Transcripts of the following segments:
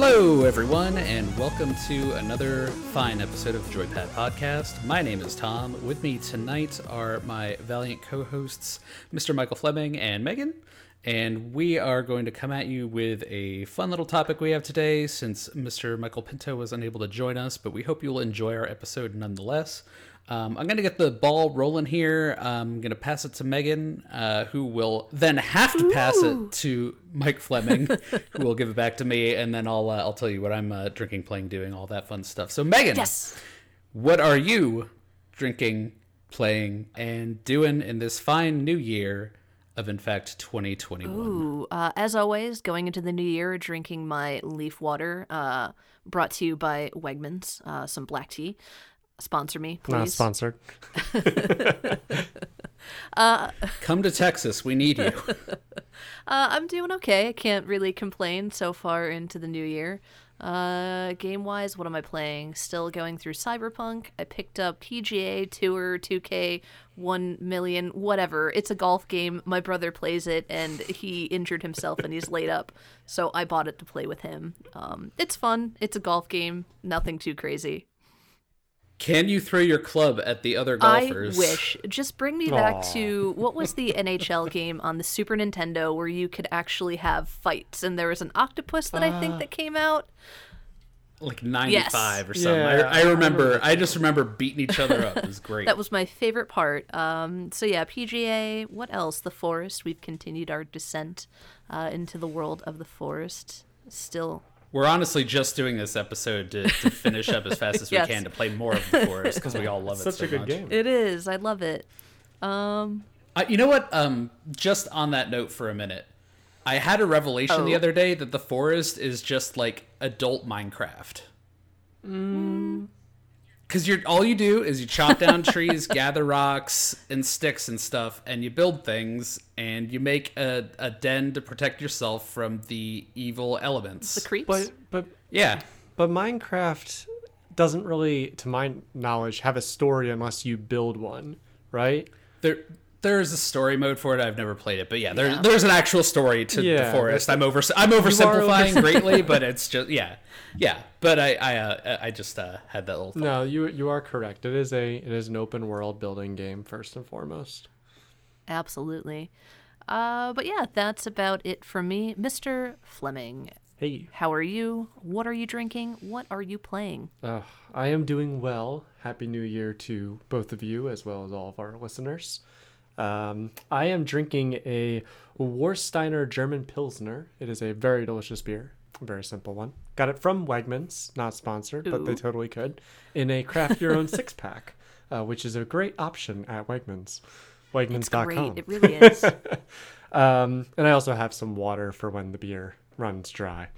Hello, everyone, and welcome to another fine episode of Joypad Podcast. My name is Tom. With me tonight are my valiant co hosts, Mr. Michael Fleming and Megan. And we are going to come at you with a fun little topic we have today since Mr. Michael Pinto was unable to join us, but we hope you'll enjoy our episode nonetheless. Um, I'm going to get the ball rolling here. I'm going to pass it to Megan, uh, who will then have to pass it to Mike Fleming, who will give it back to me, and then I'll uh, I'll tell you what I'm uh, drinking, playing, doing, all that fun stuff. So, Megan, Yes. what are you drinking, playing, and doing in this fine new year of, in fact, 2021? Ooh, uh, as always, going into the new year, drinking my leaf water, uh, brought to you by Wegmans, uh, some black tea. Sponsor me, please. Not sponsored. Come to Texas, we need you. Uh, I'm doing okay. I can't really complain so far into the new year. Uh, game wise, what am I playing? Still going through Cyberpunk. I picked up PGA Tour 2K 1 million, whatever. It's a golf game. My brother plays it and he injured himself and he's laid up. So I bought it to play with him. Um, it's fun. It's a golf game. Nothing too crazy. Can you throw your club at the other golfers? I wish. Just bring me back to what was the NHL game on the Super Nintendo where you could actually have fights and there was an octopus that I Uh. think that came out. like 95 or something. Yeah, I, I I remember. I just remember beating each other up. It was great. That was my favorite part. Um, so yeah, PGA. What else? The forest. We've continued our descent uh, into the world of the forest. Still, We're honestly just doing this episode to, to finish up as fast as we Yes. can to play more of the forest because we all love it so. It's Such so a good much. game. it is. I love it. Um, Uh, you know what? Um, just on that note for a minute, I had a revelation the Oh. other day that the forest is just like adult Minecraft. Because you're all you do is you chop down trees, gather rocks and sticks and stuff, and you build things, and you make a, a den to protect yourself from the evil elements. the creeps. But but yeah, but Minecraft doesn't really, to my knowledge, have a story unless you build one, right? there there's a story mode for it. I've never played it, but yeah, there, Yeah. there's an actual story to Yeah, the forest. I'm over I'm oversimplifying over- greatly, but it's just yeah, yeah. But I I uh, I just uh, had that little. Thought. No, you you are correct. It is a it is an open world building game first and foremost. Absolutely. Uh, but yeah, that's about it for me, Mr. Fleming. Hey, How are you? What are you drinking? What are you playing? uh, I am doing well. Happy New Year to both of you as well as all of our listeners. Um, I am drinking a Warsteiner German Pilsner. It is a very delicious beer, very simple one. Got it from Wegmans, not sponsored, but they totally could, in a craft your own six pack, uh, which is a great option at Wegmans. It's Wegmans.com. great. It really is. Um, and I also have some water for when the beer runs dry.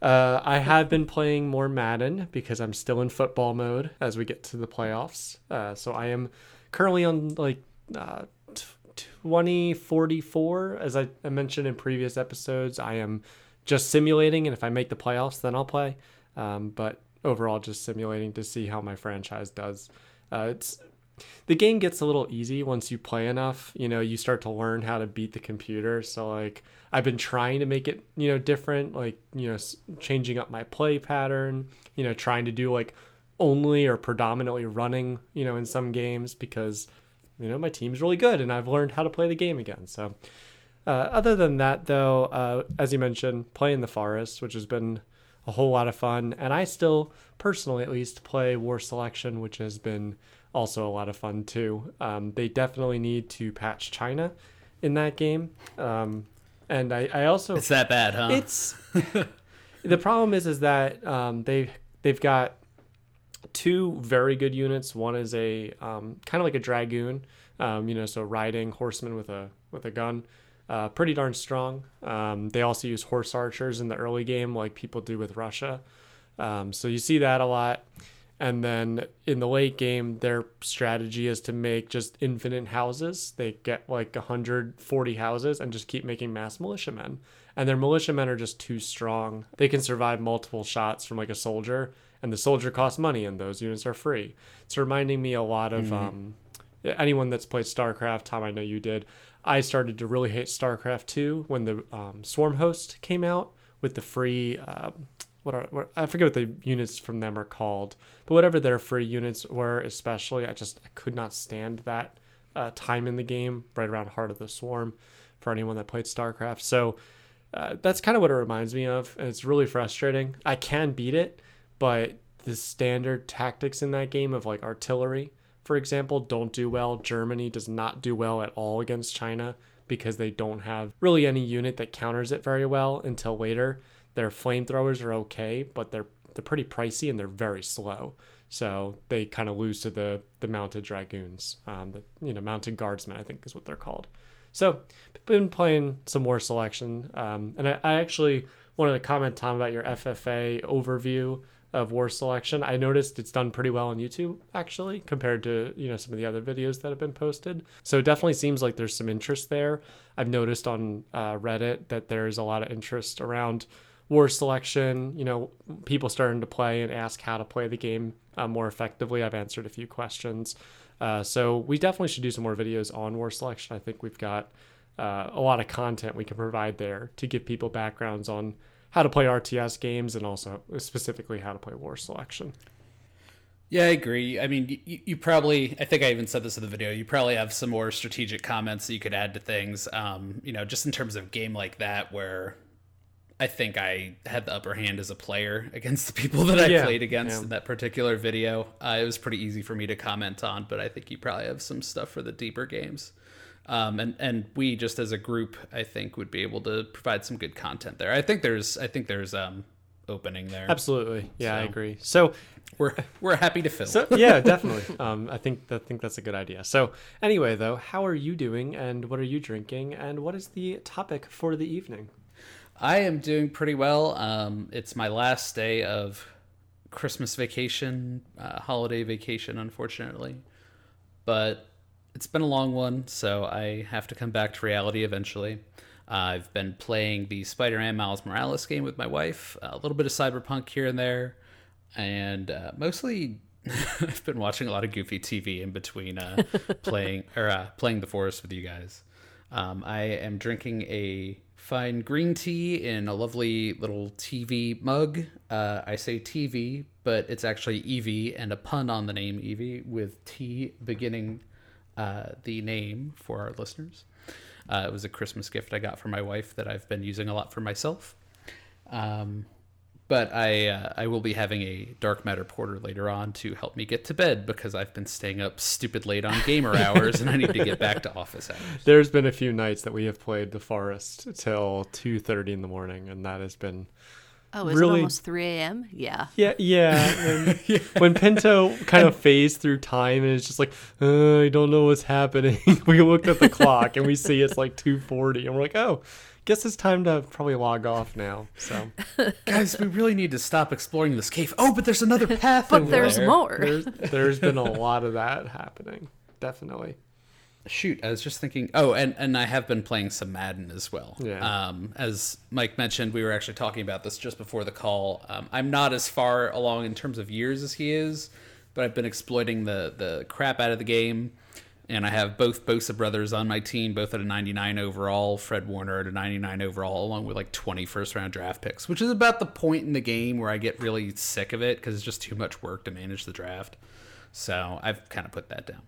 Uh, I have been playing more Madden because I'm still in football mode as we get to the playoffs. Uh, so I am currently on like uh, 2044. As I, I mentioned in previous episodes, I am just simulating, and if I make the playoffs, then I'll play. Um, but overall, just simulating to see how my franchise does. Uh, it's the game gets a little easy once you play enough. You know, you start to learn how to beat the computer. So like I've been trying to make it, you know, different, like, you know, changing up my play pattern, you know, trying to do like only or predominantly running, you know, in some games because you know, my team's really good and I've learned how to play the game again. So uh, other than that, though, uh, as you mentioned, playing the forest, which has been a whole lot of fun, and I still, personally at least, play War Selection, which has been also a lot of fun too. Um, they definitely need to patch China in that game, um, and I, I also It's that bad, huh? it's the problem is is that um, they they've got two very good units. One is a um, kind of like a dragoon, um, you know, so riding horseman with a with a gun, uh, pretty darn strong. Um, they also use horse archers in the early game, like people do with Russia. Um, so you see that a lot. And then in the late game, their strategy is to make just infinite houses. They get like 140 houses and just keep making mass militiamen. And their militiamen are just too strong. They can survive multiple shots from like a soldier, and the soldier costs money, and those units are free. It's reminding me a lot of um, anyone that's played StarCraft. Tom, I know you did. I started to really hate StarCraft 2 when the um, Swarm Host came out with the free. Uh, what are what, I forget what the units from them are called, but whatever their free units were, especially I just I could not stand that uh, time in the game right around Heart of the Swarm for anyone that played StarCraft. So uh, that's kind of what it reminds me of, and it's really frustrating. I can beat it, but the standard tactics in that game of like artillery, for example, don't do well. Germany does not do well at all against China because they don't have really any unit that counters it very well until later. Their flamethrowers are okay, but they're they're pretty pricey and they're very slow. So they kind of lose to the the mounted dragoons, um, the you know mounted guardsmen, I think is what they're called. So been playing some War Selection, um, and I, I actually wanted to comment Tom about your FFA overview of war selection. I noticed it's done pretty well on YouTube actually compared to, you know, some of the other videos that have been posted. So it definitely seems like there's some interest there. I've noticed on uh, Reddit that there's a lot of interest around war selection, you know, people starting to play and ask how to play the game uh, more effectively. I've answered a few questions. Uh, so we definitely should do some more videos on war selection. I think we've got uh, a lot of content we can provide there to give people backgrounds on how to play RTS games and also specifically how to play war selection. Yeah, I agree. I mean, you, you, probably, I think I even said this in the video, you probably have some more strategic comments that you could add to things, um, you know, just in terms of game like that where I think I had the upper hand as a player against the people that I yeah, played against yeah. in that particular video. Uh, it was pretty easy for me to comment on, but I think you probably have some stuff for the deeper games. Um, and and we just as a group, I think, would be able to provide some good content there. I think there's I think there's um opening there. Absolutely, yeah, so I agree. So we're we're happy to fill. So, yeah, definitely. Um, I think I think that's a good idea. So anyway, though, how are you doing, and what are you drinking, and what is the topic for the evening? I am doing pretty well. Um, it's my last day of Christmas vacation, uh, holiday vacation, unfortunately, but it's been a long one, so I have to come back to reality eventually. Uh, I've been playing the Spider-Man Miles Morales game with my wife, a little bit of Cyberpunk here and there, and uh, mostly I've been watching a lot of goofy TV in between uh, playing or uh, playing The Forest with you guys. Um, I am drinking a fine green tea in a lovely little TV mug. Uh, I say TV, but it's actually Eevee and a pun on the name Eevee with T beginning uh, the name for our listeners. Uh, it was a Christmas gift I got for my wife that I've been using a lot for myself. Um, but I uh, I will be having a dark matter porter later on to help me get to bed because I've been staying up stupid late on gamer hours and I need to get back to office hours. There's been a few nights that we have played the forest till two thirty in the morning, and that has been Oh, is really, it almost 3 a.m.? Yeah. Yeah, yeah. yeah. When Pinto kind of phased through time and it's just like, uh, I don't know what's happening. we looked at the clock and we see it's like 2.40 and we're like, oh, guess it's time to probably log off now. So, guys, we really need to stop exploring this cave. Oh, but there's another path. but there's there. more. There's, there's been a lot of that happening. Definitely shoot i was just thinking oh and and i have been playing some madden as well. Yeah. um as mike mentioned we were actually talking about this just before the call. Um, i'm not as far along in terms of years as he is but i've been exploiting the the crap out of the game. And i have both bosa brothers on my team both at a 99 overall fred warner at a 99 overall along with like 20 first round draft picks which is about the point in the game where i get really sick of it because it's just too much work to manage the draft. So i've kind of put that down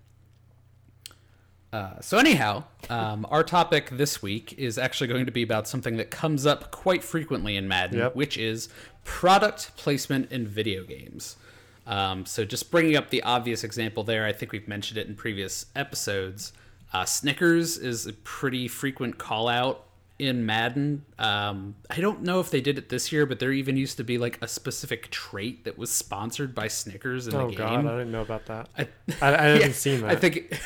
uh, so anyhow, um, our topic this week is actually going to be about something that comes up quite frequently in Madden, yep. which is product placement in video games. Um, so just bringing up the obvious example there, I think we've mentioned it in previous episodes. Uh, Snickers is a pretty frequent call out in Madden. Um, I don't know if they did it this year, but there even used to be like a specific trait that was sponsored by Snickers in oh, the game. Oh god, I didn't know about that. I, I, I haven't yeah, seen that. I think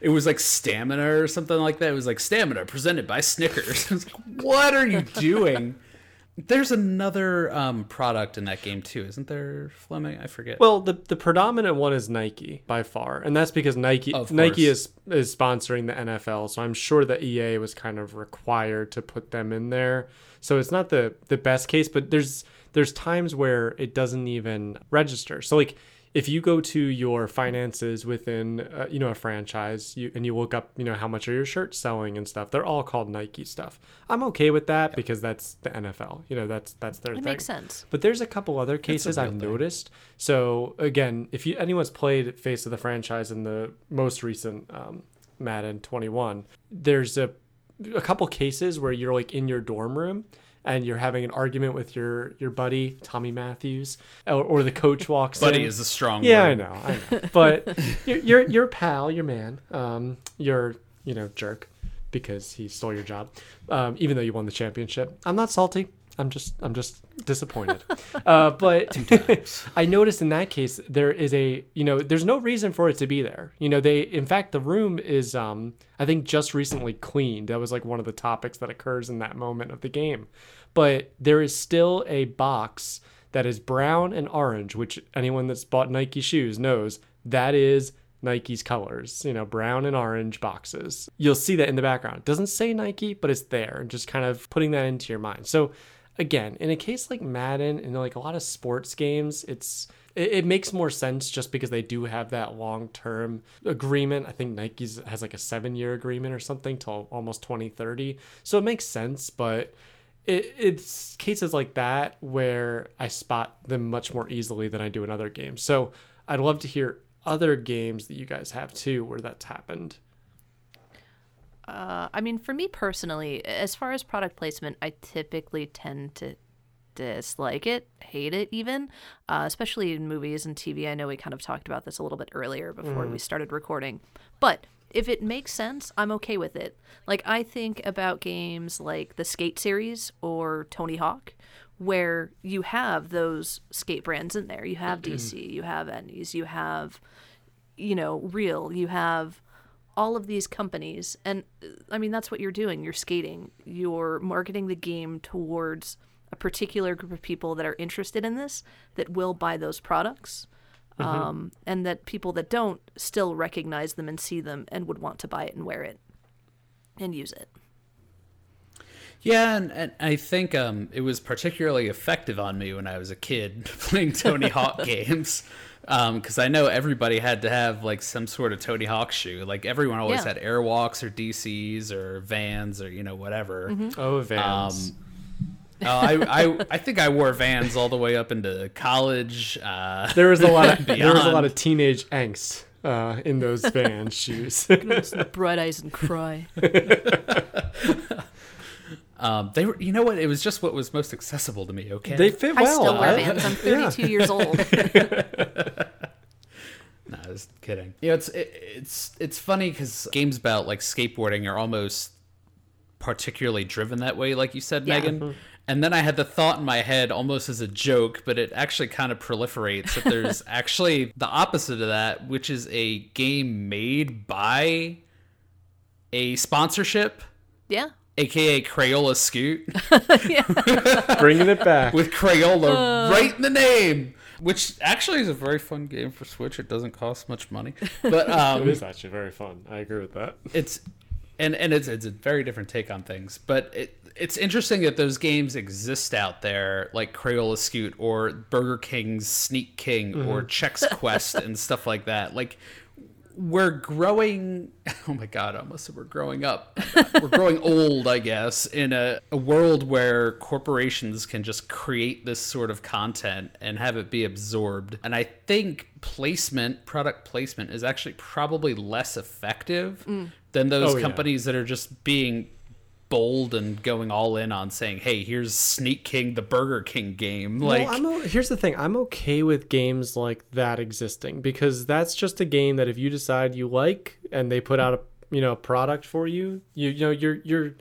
it was like stamina or something like that. It was like stamina presented by Snickers. like, what are you doing? There's another um, product in that game too, isn't there, Fleming? I forget. Well, the the predominant one is Nike by far, and that's because Nike Nike is is sponsoring the NFL, so I'm sure that EA was kind of required to put them in there. So it's not the the best case, but there's there's times where it doesn't even register. So like if you go to your finances within uh, you know a franchise you, and you look up you know how much are your shirts selling and stuff they're all called nike stuff i'm okay with that because that's the nfl you know that's that's their It thing makes sense. but there's a couple other cases i've thing. noticed so again if you anyone's played face of the franchise in the most recent um, madden 21 there's a a couple cases where you're like in your dorm room and you're having an argument with your your buddy Tommy Matthews, or, or the coach walks in. Buddy in. is a strong yeah, I word. know, I know. But your your your pal, your man, um, your you know jerk, because he stole your job, um, even though you won the championship. I'm not salty. I'm just I'm just disappointed. uh, but I noticed in that case there is a you know there's no reason for it to be there. You know they in fact the room is um I think just recently cleaned. That was like one of the topics that occurs in that moment of the game. But there is still a box that is brown and orange, which anyone that's bought Nike shoes knows that is Nike's colors, you know, brown and orange boxes. You'll see that in the background. It doesn't say Nike, but it's there, and just kind of putting that into your mind. So, again, in a case like Madden and like a lot of sports games, it's it, it makes more sense just because they do have that long term agreement. I think Nike's has like a seven year agreement or something till almost 2030. So it makes sense, but it, it's cases like that where I spot them much more easily than I do in other games. So I'd love to hear other games that you guys have too where that's happened. Uh, I mean, for me personally, as far as product placement, I typically tend to dislike it, hate it even, uh, especially in movies and TV. I know we kind of talked about this a little bit earlier before we started recording. But if it makes sense, I'm okay with it. Like, I think about games like the Skate series or Tony Hawk, where you have those skate brands in there. You have DC, you have Etnies, you have, you know, Real, you have all of these companies and uh, i mean that's what you're doing. You're skating. You're marketing the game towards a particular group of people that are interested in this that will buy those products um, and that people that don't still recognize them and see them and would want to buy it and wear it and use it. Yeah, and, and I think um, it was particularly effective on me when I was a kid playing Tony Hawk games. Because I know everybody had to have like some sort of Tony Hawk shoe. Like everyone always Yeah. had Airwalks or DCs or Vans or you know whatever. Oh, Vans. Uh, I, I I think I wore Vans all the way up into college. Uh, there was a lot of there was a lot of teenage angst uh, in those Vans shoes. bright eyes and cry um, they were, you know what? It was just what was most accessible to me. Okay, they fit well. i well. still wear vans i'm 32 years old No, I was kidding. You know, it's it, it's it's funny because games about like skateboarding are almost particularly driven that way, like you said, Yeah. Megan. Mm-hmm. And then I had the thought in my head, almost as a joke, but it actually kind of proliferates that there's actually the opposite of that, which is a game made by a sponsorship, yeah aka Crayola Scoot, bringing it back. with Crayola uh. right in the name. Which actually is a very fun game for Switch. It doesn't cost much money, but um, it is actually very fun. I agree with that. it's and and it's it's a very different take on things but it it's interesting that those games exist out there like Crayola Scoot or Burger King's Sneak King or Chex Quest and stuff like that like we're growing oh my god I almost said we're growing up. We're growing old I guess in a, a world where corporations can just create this sort of content and have it be absorbed. And I think placement product placement is actually probably less effective mm. than those Oh, yeah. companies that are just being bold and going all in on saying hey here's Sneak King the Burger King game like well, I'm o- here's the thing. I'm okay with games like that existing because that's just a game that if you decide you like and they put out a you know a product for you, you you know you're you're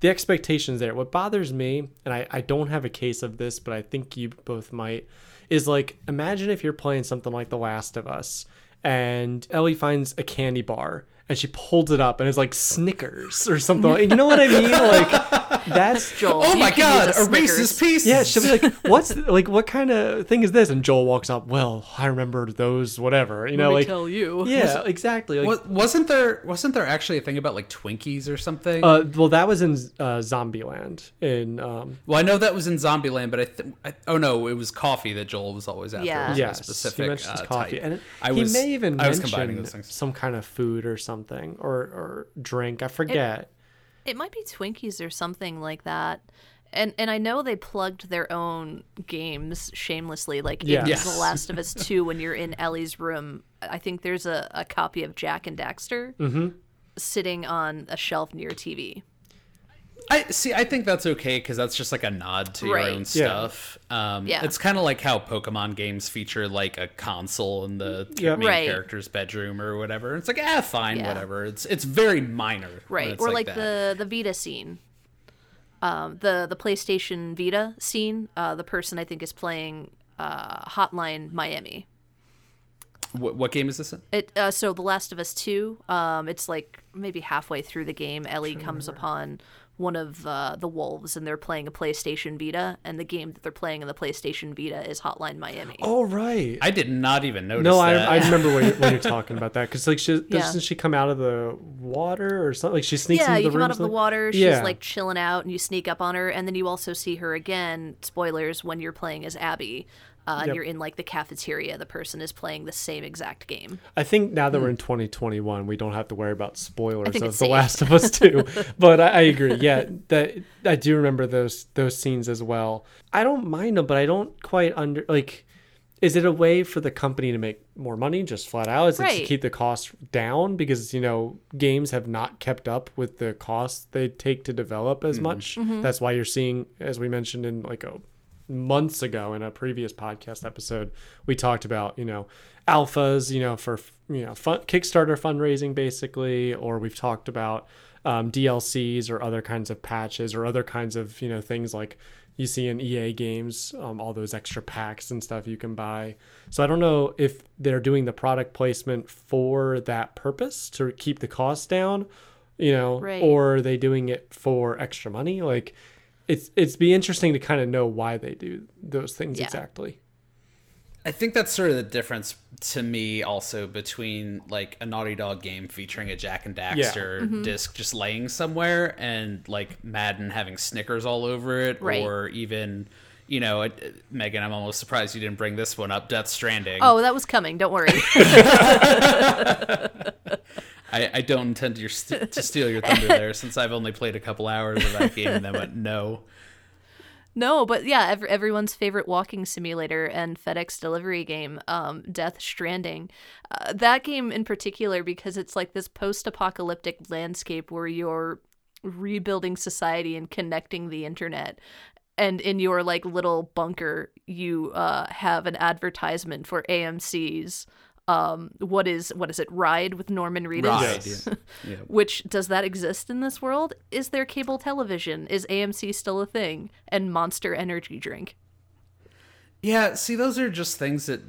the expectations there. What bothers me, and I I don't have a case of this, but I think you both might, is like imagine if you're playing something like The Last of Us and Ellie finds a candy bar and she holds it up and it's like Snickers or something. you know what I mean? Like that's Joel. Oh my god, use a a Reese's Snickers. piece. yeah. She'll be like, "What's like what kind of thing is this?" And Joel walks up. Well, I remember those. Whatever. You know, Let me like tell you. yeah, exactly. Like, wasn't there wasn't there actually a thing about like Twinkies or something? uh, well, that was in uh, Zombieland. In um, well, I know that was in Zombieland, but I, th- I oh no, it was coffee that Joel was always after. Yeah. It yes, specific he mentions uh, coffee, type. and it, I he was may even I was combining those things. some kind of food or something or or drink. I forget. It might be Twinkies or something like that. And and I know they plugged their own games shamelessly, like Yeah. in Yes. The Last of Us Two. When you're in Ellie's room, I think there's a, a copy of Jak and Daxter Mm-hmm. sitting on a shelf near TV. I see. I think that's okay because that's just like a nod to Right. your own Yeah. stuff. Um, Yeah. It's kind of like how Pokemon games feature like a console in the main Right. character's bedroom or whatever. It's like ah, fine, Yeah. whatever. It's it's very minor, Right. Or like, that. the the Vita scene. Um, the the PlayStation Vita scene. Uh, the person I think is playing uh, Hotline Miami. What, what game is this in? It uh, so The Last of Us Two. Um, it's like maybe halfway through the game, Ellie comes upon one of uh, the wolves, and they're playing a PlayStation Vita, and the game that they're playing in the PlayStation Vita is Hotline Miami. Oh right. I did not even notice that. no, I, that. I remember when you're, when you're talking about that because like she doesn't she come out of the water or something? Like she sneaks yeah, into you the come room. out of the something? water. She's Yeah. like chilling out, and you sneak up on her, and then you also see her again. Spoilers when you're playing as Abby. Uh, and you're in like the cafeteria. The person is playing the same exact game. I think now that we're in 2021, we don't have to worry about spoilers Hmm. think of it's The safe. Last of Us 2. but I, I agree. Yeah, that I do remember those those scenes as well. I don't mind them, but I don't quite under like. Is it a way for the company to make more money, just flat out? Is it to keep the cost down because you know games have not kept up with the costs they take to develop as much? Mm-hmm. That's why you're seeing, as we mentioned in like a months ago in a previous podcast episode, we talked about, you know, alphas, you know, for, you know, fun, Kickstarter fundraising basically, or we've talked about um, DLCs or other kinds of patches or other kinds of, you know, things like you see in EA games, um, all those extra packs and stuff you can buy. So I don't know if they're doing the product placement for that purpose to keep the costs down, you know, Right. or are they doing it for extra money? Like, it's it's be interesting to kind of know why they do those things Yeah. exactly. I think that's sort of the difference to me also between like a Naughty Dog game featuring a Jak and Daxter Mm-hmm. disc just laying somewhere and like Madden having Snickers all over it Right. or even you know, it, Megan, I'm almost surprised you didn't bring this one up, Death Stranding. Oh, that was coming. Don't worry. I, I don't intend to, st- to steal your thunder there since I've only played a couple hours of that game and then went no. No, but yeah, ev- everyone's favorite walking simulator and FedEx delivery game, um, Death Stranding. Uh, that game in particular, because it's like this post apocalyptic landscape where you're rebuilding society and connecting the internet. And in your like little bunker, you uh, have an advertisement for AMC's. Um, what is what is it? Ride with Norman Reedus. Ride. Yes. Yeah. Which does that exist in this world? Is there cable television? Is AMC still a thing? And Monster Energy drink. Yeah, see, those are just things that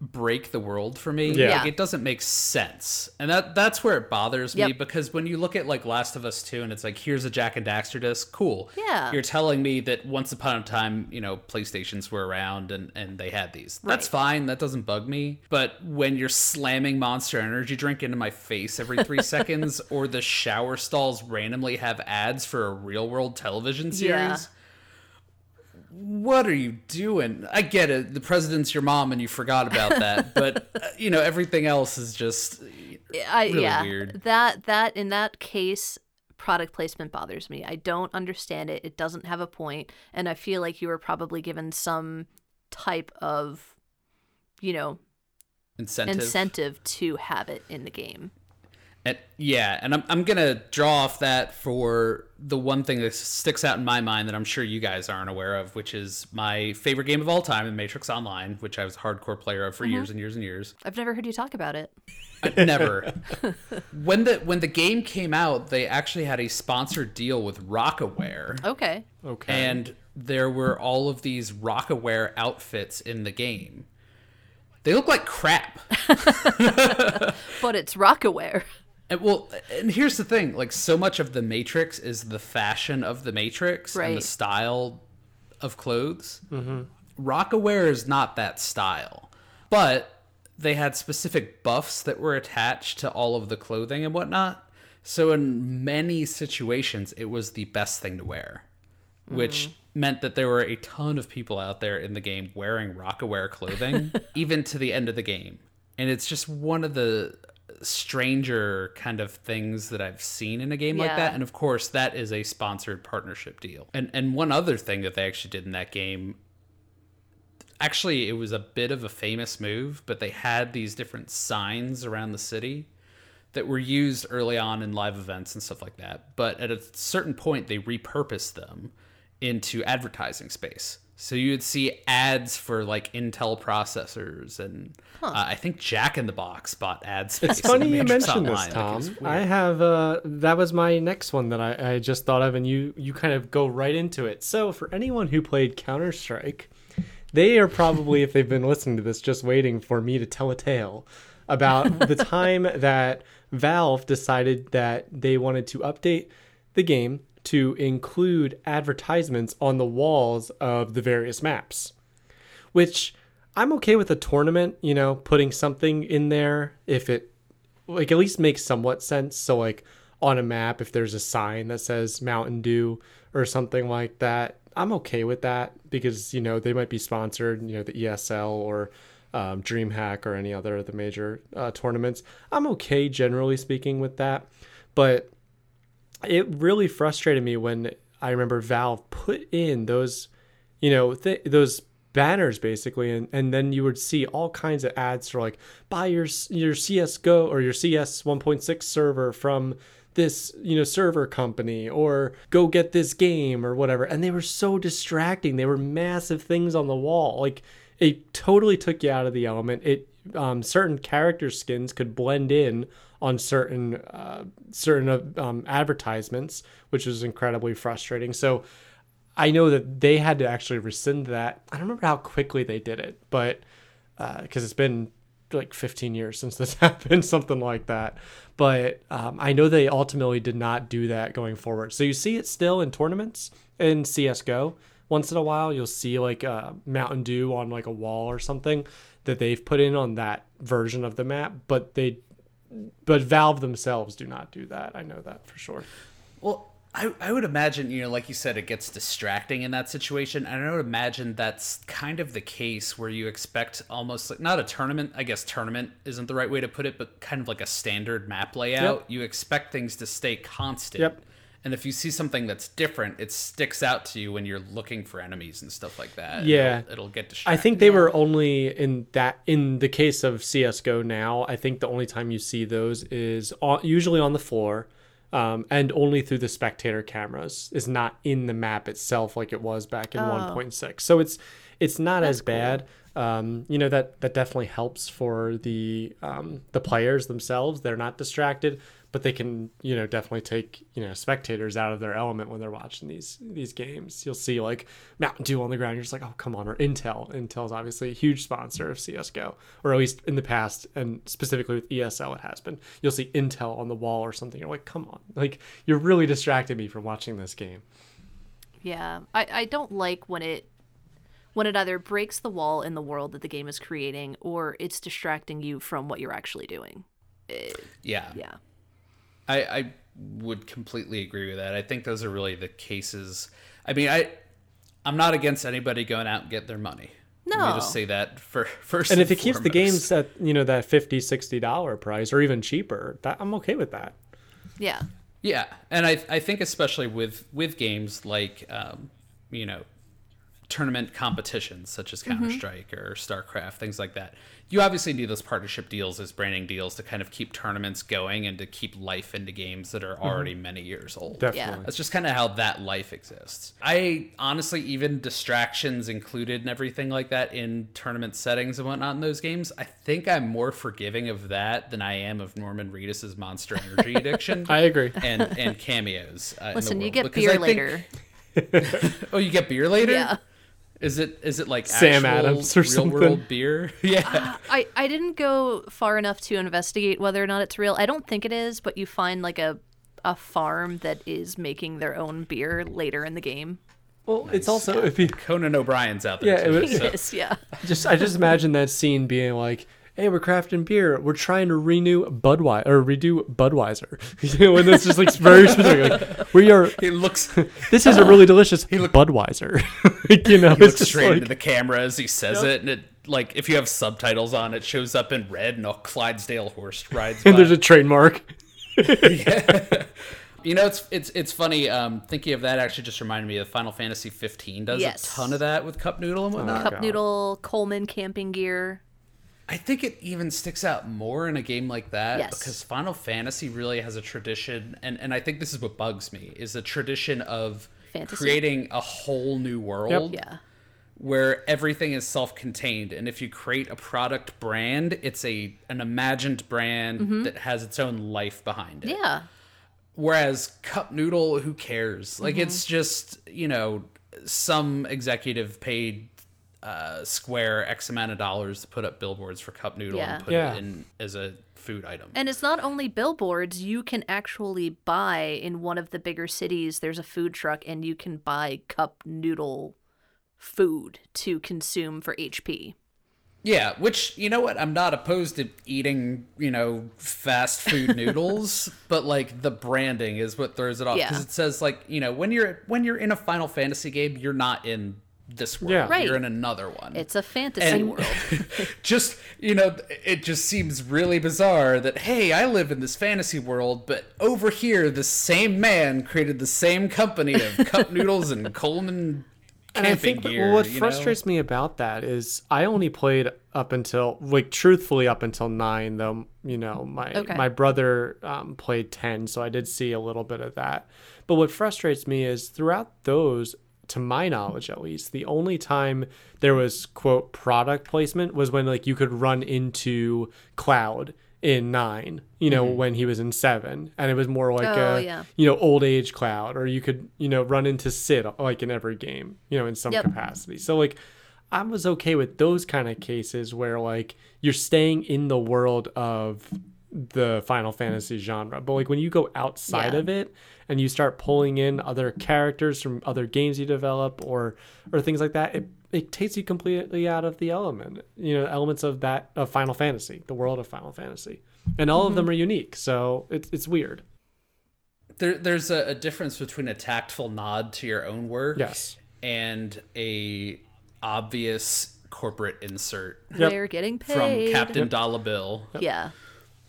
break the world for me. Yeah. Like, it doesn't make sense, and that that's where it bothers me because when you look at like Last of Us Two, and it's like here's a Jak and Daxter disc, cool. Yeah. you're telling me that once upon a time, you know, PlayStations were around and and they had these. That's fine. That doesn't bug me. But when you're slamming Monster Energy drink into my face every three seconds, or the shower stalls randomly have ads for a real world television series. Yeah. What are you doing? I get it. The president's your mom, and you forgot about that. but uh, you know, everything else is just I Really yeah. weird. That that in that case product placement bothers me. I don't understand it. It doesn't have a point and I feel like you were probably given some type of you know, incentive. incentive to have it in the game. And, yeah, and I'm I'm gonna draw off that for the one thing that sticks out in my mind that I'm sure you guys aren't aware of, which is my favorite game of all time, in Matrix Online, which I was a hardcore player of for mm-hmm. years and years and years. I've never heard you talk about it. I- Never. when the when the game came out, they actually had a sponsored deal with Rocawear. Okay. Okay. and there were all of these Rocawear outfits in the game. They look like crap. But it's Rocawear. And well, and here's the thing: like, so much of the Matrix is the fashion of the Matrix and the style of clothes. Mm-hmm. Rocawear is not that style, but they had specific buffs that were attached to all of the clothing and whatnot. So in many situations, it was the best thing to wear, which meant that there were a ton of people out there in the game wearing Rocawear clothing, even to the end of the game. And it's just one of the stranger kind of things that I've seen in a game like that. And of course, that is a sponsored partnership deal. And and one other thing that they actually did in that game actually it was a bit of a famous move, but they had these different signs around the city that were used early on in live events and stuff like that. But at a certain point, they repurposed them into advertising space. So you would see ads for like Intel processors, and uh, I think Jack in the Box bought ads. space. It's funny you Matrix mentioned this, Online. Like, it Tom. was weird. I have uh, that was my next one that I, I just thought of, and you you kind of go right into it. So for anyone who played Counter Strike, they are probably, if they've been listening to this, just waiting for me to tell a tale about the time that Valve decided that they wanted to update the game to include advertisements on the walls of the various maps which I'm okay with a tournament, you know, putting something in there if it like at least makes somewhat sense. So like on a map if there's a sign that says Mountain Dew or something like that, I'm okay with that because you know they might be sponsored, you know, the ESL or um, DreamHack or any other of the major uh, tournaments. I'm okay generally speaking with that, but it really frustrated me when I remember Valve put in those, you know, th- those banners basically, and, and then you would see all kinds of ads for like buy your your CS:GO or your CS 1.6 server from this you know server company or go get this game or whatever. And they were so distracting. They were massive things on the wall. Like it totally took you out of the element. It um, certain character skins could blend in on certain uh, certain um, advertisements which was incredibly frustrating so I know that they had to actually rescind that. I don't remember how quickly they did it, but because it's been like 15 years since this happened, something like that. But um, I know they ultimately did not do that going forward. So you see it still in tournaments in CS:GO. Once in a while, you'll see like uh, Mountain Dew on like a wall or something that they've put in on that version of the map, but they, but Valve themselves do not do that. I know that for sure. Well, I, I would imagine, you know, like you said, it gets distracting in that situation. And I would imagine that's kind of the case where you expect almost like not a tournament. I guess tournament isn't the right way to put it, but kind of like a standard map layout. Yep. You expect things to stay constant. Yep. And if you see something that's different, it sticks out to you when you're looking for enemies and stuff like that. Yeah. It'll, it'll get I think they were only in that in the case of CS:GO now. I think the only time you see those is on, usually on the floor, um, and only through the spectator cameras. Is not in the map itself like it was back in 1.6. So it's it's not as bad. Um, you know that that definitely helps for the um, the players themselves. They're not distracted, but they can you know definitely take you know spectators out of their element when they're watching these these games. You'll see like Mountain Dew on the ground. You're just like, oh come on, or Intel. Intel's obviously a huge sponsor of CS:GO, or at least in the past, and specifically with ESL, it has been. You'll see Intel on the wall or something. You're like, come on, like you're really distracting me from watching this game. Yeah, I, I don't like when it when it either breaks the wall in the world that the game is creating or it's distracting you from what you're actually doing. Yeah. Yeah. I, I would completely agree with that. I think those are really the cases. I mean, I I'm not against anybody going out and get their money. Let me No. just say that for first. And if it keeps the games at you know that 50 60 dollar price or even cheaper, that I'm okay with that. Yeah. yeah, and I I think especially with with games like um, you know tournament competitions such as Counter Strike or StarCraft, things like that. You obviously need those partnership deals as branding deals to kind of keep tournaments going and to keep life into games that are already many years old. Definitely. That's just kind of how that life exists. I honestly, even distractions included and everything like that in tournament settings and whatnot in those games, I think I'm more forgiving of that than I am of Norman Reedus's Monster Energy addiction. I agree. and and cameos. Uh, in the Listen, you get Because beer I think- later. oh, you get beer later. Yeah. Is it is it like Sam Adams or real something? world beer? yeah. Uh, I, I didn't go far enough to investigate whether or not it's real. I don't think it is, but you find like a a farm that is making their own beer later in the game. Well, it's also if you Conan O'Brien's out there. Yeah, too, it was- so- Yes, yeah. just I just imagine that scene being like, "Hey, we're crafting beer. We're trying to renew Budweiser or redo Budweiser." you know, and it's just like very specific. Like, we are. It looks This is a really delicious Budweiser. Like, you know, he it's looks just straight like, into the camera as he says it, and it like if you have subtitles on, it shows up in red, and a Clydesdale horse rides by. and there's a trademark. You know, it's it's it's funny. Um, thinking of that actually just reminded me of Final Fantasy 15 does Yes. a ton of that with cup noodle and whatnot. Cup God. noodle, Coleman camping gear. I think it even sticks out more in a game like that Yes. because Final Fantasy really has a tradition, and and I think this is what bugs me is the tradition of Fantasy? creating a whole new world Yeah. where everything is self-contained and if you create a product brand it's a an imagined brand that has its own life behind it Yeah. Whereas cup noodle, who cares? Like Mm-hmm. it's just you know some executive paid uh, Square X amount of dollars to put up billboards for cup noodle Yeah. and put Yeah. it in as a food item. And it's not only billboards, you can actually buy in one of the bigger cities, there's a food truck and you can buy cup noodle food to consume for HP. yeah, which you know what? I'm not opposed to eating you know fast food noodles, but like the branding is what throws it off because Yeah. it says like you know when you're when you're in a Final Fantasy game, you're not in this world. Yeah. Right. You're in another one. It's a fantasy And- world. just you know it just seems really bizarre that hey i live in this fantasy world but over here the same man created the same company of cup noodles and coleman And I camping think gear what you know? frustrates me about that is I only played up until like truthfully up until nine though you know my Okay. my brother um, played ten so I did see a little bit of that. But what frustrates me is throughout those, to my knowledge at least, the only time there was quote product placement was when like you could run into Cloud in nine, you know, mm-hmm. when he was in seven, and it was more like Oh, a yeah. you know old age Cloud, or you could you know run into Cid like in every game, you know, in some Yep. capacity. So like I was okay with those kind of cases where like you're staying in the world of the Final Fantasy genre. But like when you go outside Yeah. of it and you start pulling in other characters from other games you develop or or things like that, it it takes you completely out of the element. You know, elements of that of Final Fantasy, the world of Final Fantasy. And all of them mm-hmm. are unique. So it's it's weird. there, there's a, a difference between a tactful nod to your own work Yes. and a obvious corporate insert Yep. They're getting paid from paid. captain dollar bill Yeah.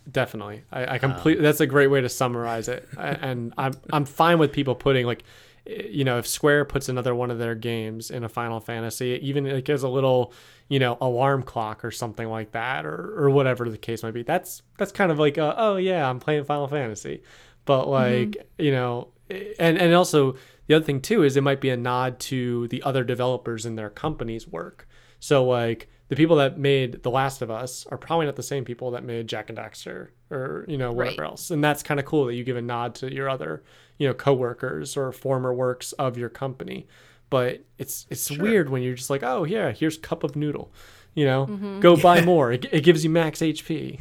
Definitely, I, I completely. that's a great way to summarize it, and I'm I'm fine with people putting like, eh, you know, if Square puts another one of their games in a Final Fantasy, even like as a little, you know, alarm clock or something like that, or or whatever the case might be. That's that's kind of like, a, oh yeah, I'm playing Final Fantasy, but like you know, eh, and and also the other thing too is it might be a nod to the other developers in their company's work. So like the people that made The Last of Us are probably not the same people that made Jak and Daxter or you know whatever Right. else. And that's kind of cool that you give a nod to your other you know coworkers or former works of your company. But it's it's weird when you're just like, oh yeah, here's cup of noodle, you know, mm-hmm. go buy more. It, it gives you max HP.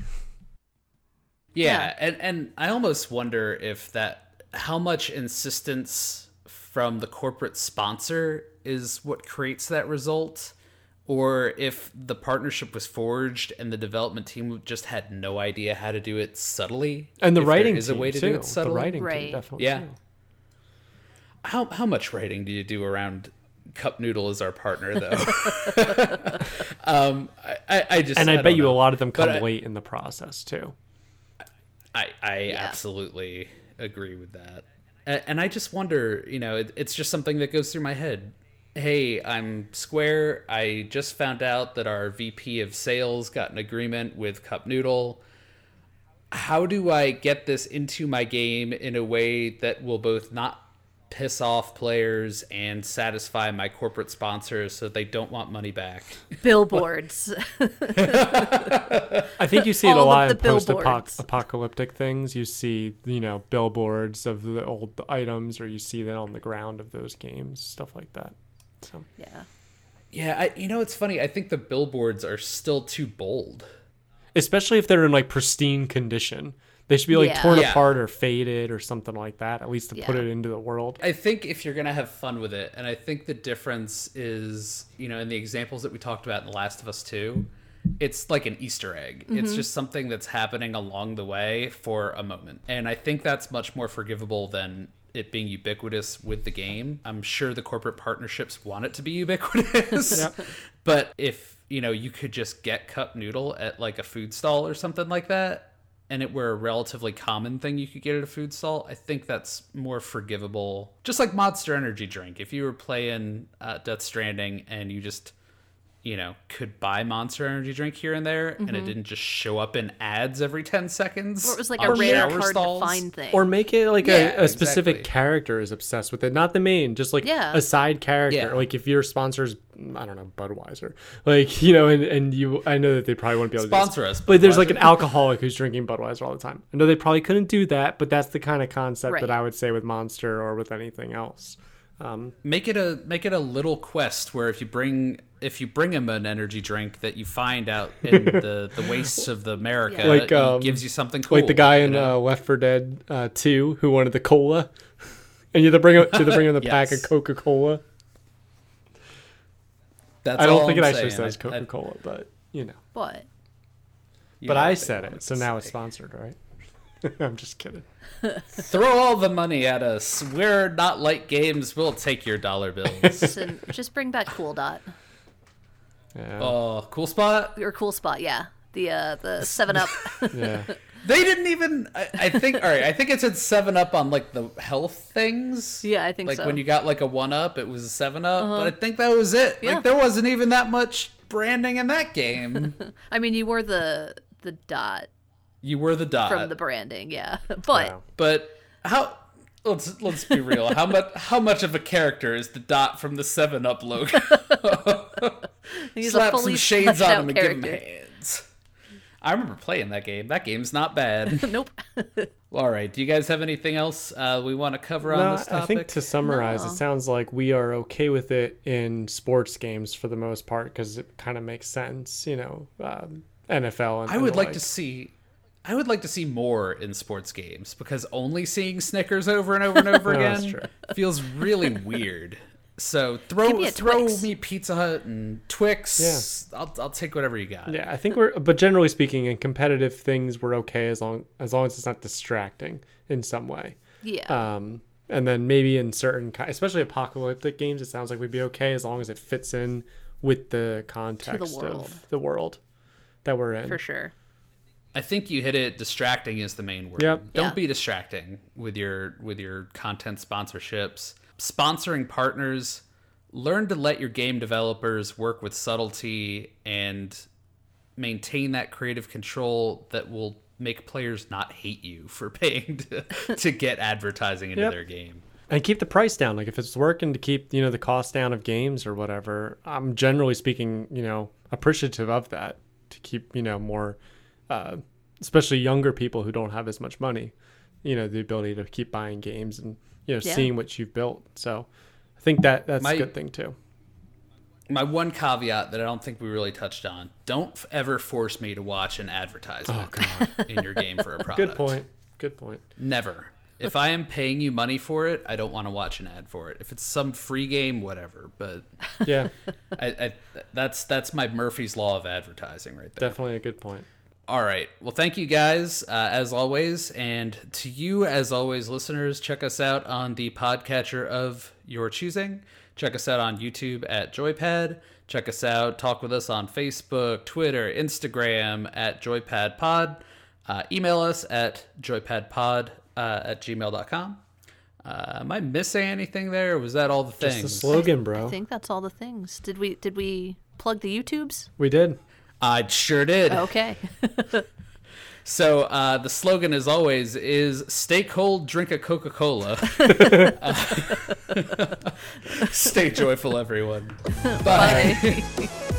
Yeah, and and I almost wonder if that how much insistence from the corporate sponsor is what creates that result or if the partnership was forged and the development team just had no idea how to do it subtly And the writing is team a way to too. do it subtly. the subtly writing Right. team definitely. Yeah. too. how how much writing do you do around cup noodle as our partner though um I, I, I just And I, don't bet you know. a lot of them But come I- late in the process too. I, I absolutely agree with that. A- And I just wonder, you know, it, it's just something that goes through my head. Hey, I'm Square. I just found out that our VP of sales got an agreement with Cup Noodle. How do I get this into my game in a way that will both not piss off players and satisfy my corporate sponsors so they don't want money back? Billboards. I think you see it a All of lot the in post apocalyptic things. You see, you know, billboards of the old items, or you see that on the ground of those games, stuff like that. So yeah. Yeah, I, you know it's funny. I think the billboards are still too bold. especially if they're in like pristine condition. They should be like Yeah. torn Yeah. apart or faded or something like that, at least to put it into the world. I think if you're gonna have fun with it, and I think the difference is, you know, in the examples that we talked about in The Last of Us Two, it's like an Easter egg. It's mm-hmm. just something that's happening along the way for a moment, and I think that's much more forgivable than it being ubiquitous with the game. I'm sure the corporate partnerships want it to be ubiquitous, but if you know you could just get cup noodle at like a food stall or something like that and it were a relatively common thing you could get at a food stall i think that's more forgivable just like monster energy drink if you were playing uh, death stranding and you just you know could buy monster energy drink here and there and it mm-hmm. didn't just show up in ads every 10 seconds Or it was like a rare shower card stalls. to find thing. Or make it like Yeah, a, a specific character is obsessed with it, not the main, just like Yeah. a side character. Yeah. Like if your sponsors, I don't know, Budweiser, like you know, and, and you, I know that they probably wouldn't be able to do Sponsor this. us, But there's like an alcoholic who's drinking Budweiser all the time. I know they probably couldn't do that, but that's the kind of concept Right. that I would say with Monster or with anything else. Um, make it a make it a little quest where if you bring if you bring him an energy drink that you find out in the the wastes of the America, Like, he um, gives you something cool. like the guy in uh, Left 4 Dead uh, 2 who wanted the cola, and you had to bring him, you had to bring him the pack of Coca Cola. That's I don't all think I'm it actually saying. says I- I- Coca Cola, but you know. what? you But I said it, so to now it's sponsored, right? I'm just kidding. Throw all the money at us. We're not like games. We'll take your dollar bills. Listen, just bring back Cool Dot Yeah. oh, cool spot. or Cool Spot. Yeah, the uh the Seven Up. yeah. They didn't even. I, I think. All right. I think it said Seven Up on like the health things. Yeah, I think like so. when you got like a One Up, it was a Seven Up. But I think that was it. Yeah. Like there wasn't even that much branding in that game. I mean, you were the the dot you were the dot. from the branding, yeah. But Wow. But how? Let's let's be real. How much how much of a character is the dot from the Seven Up logo? he's Slap a some shades on him and give him hands. I remember playing that game. That game's not bad. nope. All right. Do you guys have anything else uh, we want to cover on No, this I think to summarize, No. it sounds like we are okay with it in sports games for the most part because it kind of makes sense, you know, um, NFL. And, I and would the like to see. I would like to see more in sports games because only seeing Snickers over and over and over again feels really weird. So throw me throw Twix. me Pizza Hut and Twix. Yeah. I'll I'll take whatever you got. Yeah, I think we're, but generally speaking, in competitive things, we're okay as long as long as it's not distracting in some way. Yeah. Um, and then maybe in certain, especially apocalyptic games, it sounds like we'd be okay as long as it fits in with the context world. of the world that we're in. for sure. I think you hit it. Distracting is the main word. Yep. Don't Yeah. be distracting with your with your content sponsorships. Sponsoring partners. Learn to let your game developers work with subtlety and maintain that creative control that will make players not hate you for paying to, to get advertising into Yep. their game. and keep the price down like if it's working to keep you know the cost down of games or whatever i'm generally speaking you know appreciative of that to keep you know more uh, especially younger people who don't have as much money you know the ability to keep buying games and you know Yeah. seeing what you've built so i think that that's My- a good thing too My one caveat that I don't think we really touched on: don't ever force me to watch an advertisement in your game for a product. good point good point Never. If I am paying you money for it, I don't want to watch an ad for it. If it's some free game, whatever. But yeah I, I, that's that's my Murphy's law of advertising right there. definitely a good point All right. Well, thank you guys uh, as always, and to you as always, listeners. Check us out on the podcatcher of your choosing. Check us out on YouTube at Joypad. Check us out. Talk with us on Facebook, Twitter, Instagram at JoypadPod. Uh, email us at joypadpod uh, at gmail.com. Uh, am I missing anything there? Or was that all the just the slogan, bro. I think that's all the things. Did we did we plug the YouTubes? we did I sure did. Okay. So uh, the slogan, as always, is "Stay cold, drink a Coca Cola." Stay joyful, everyone. Bye. Bye.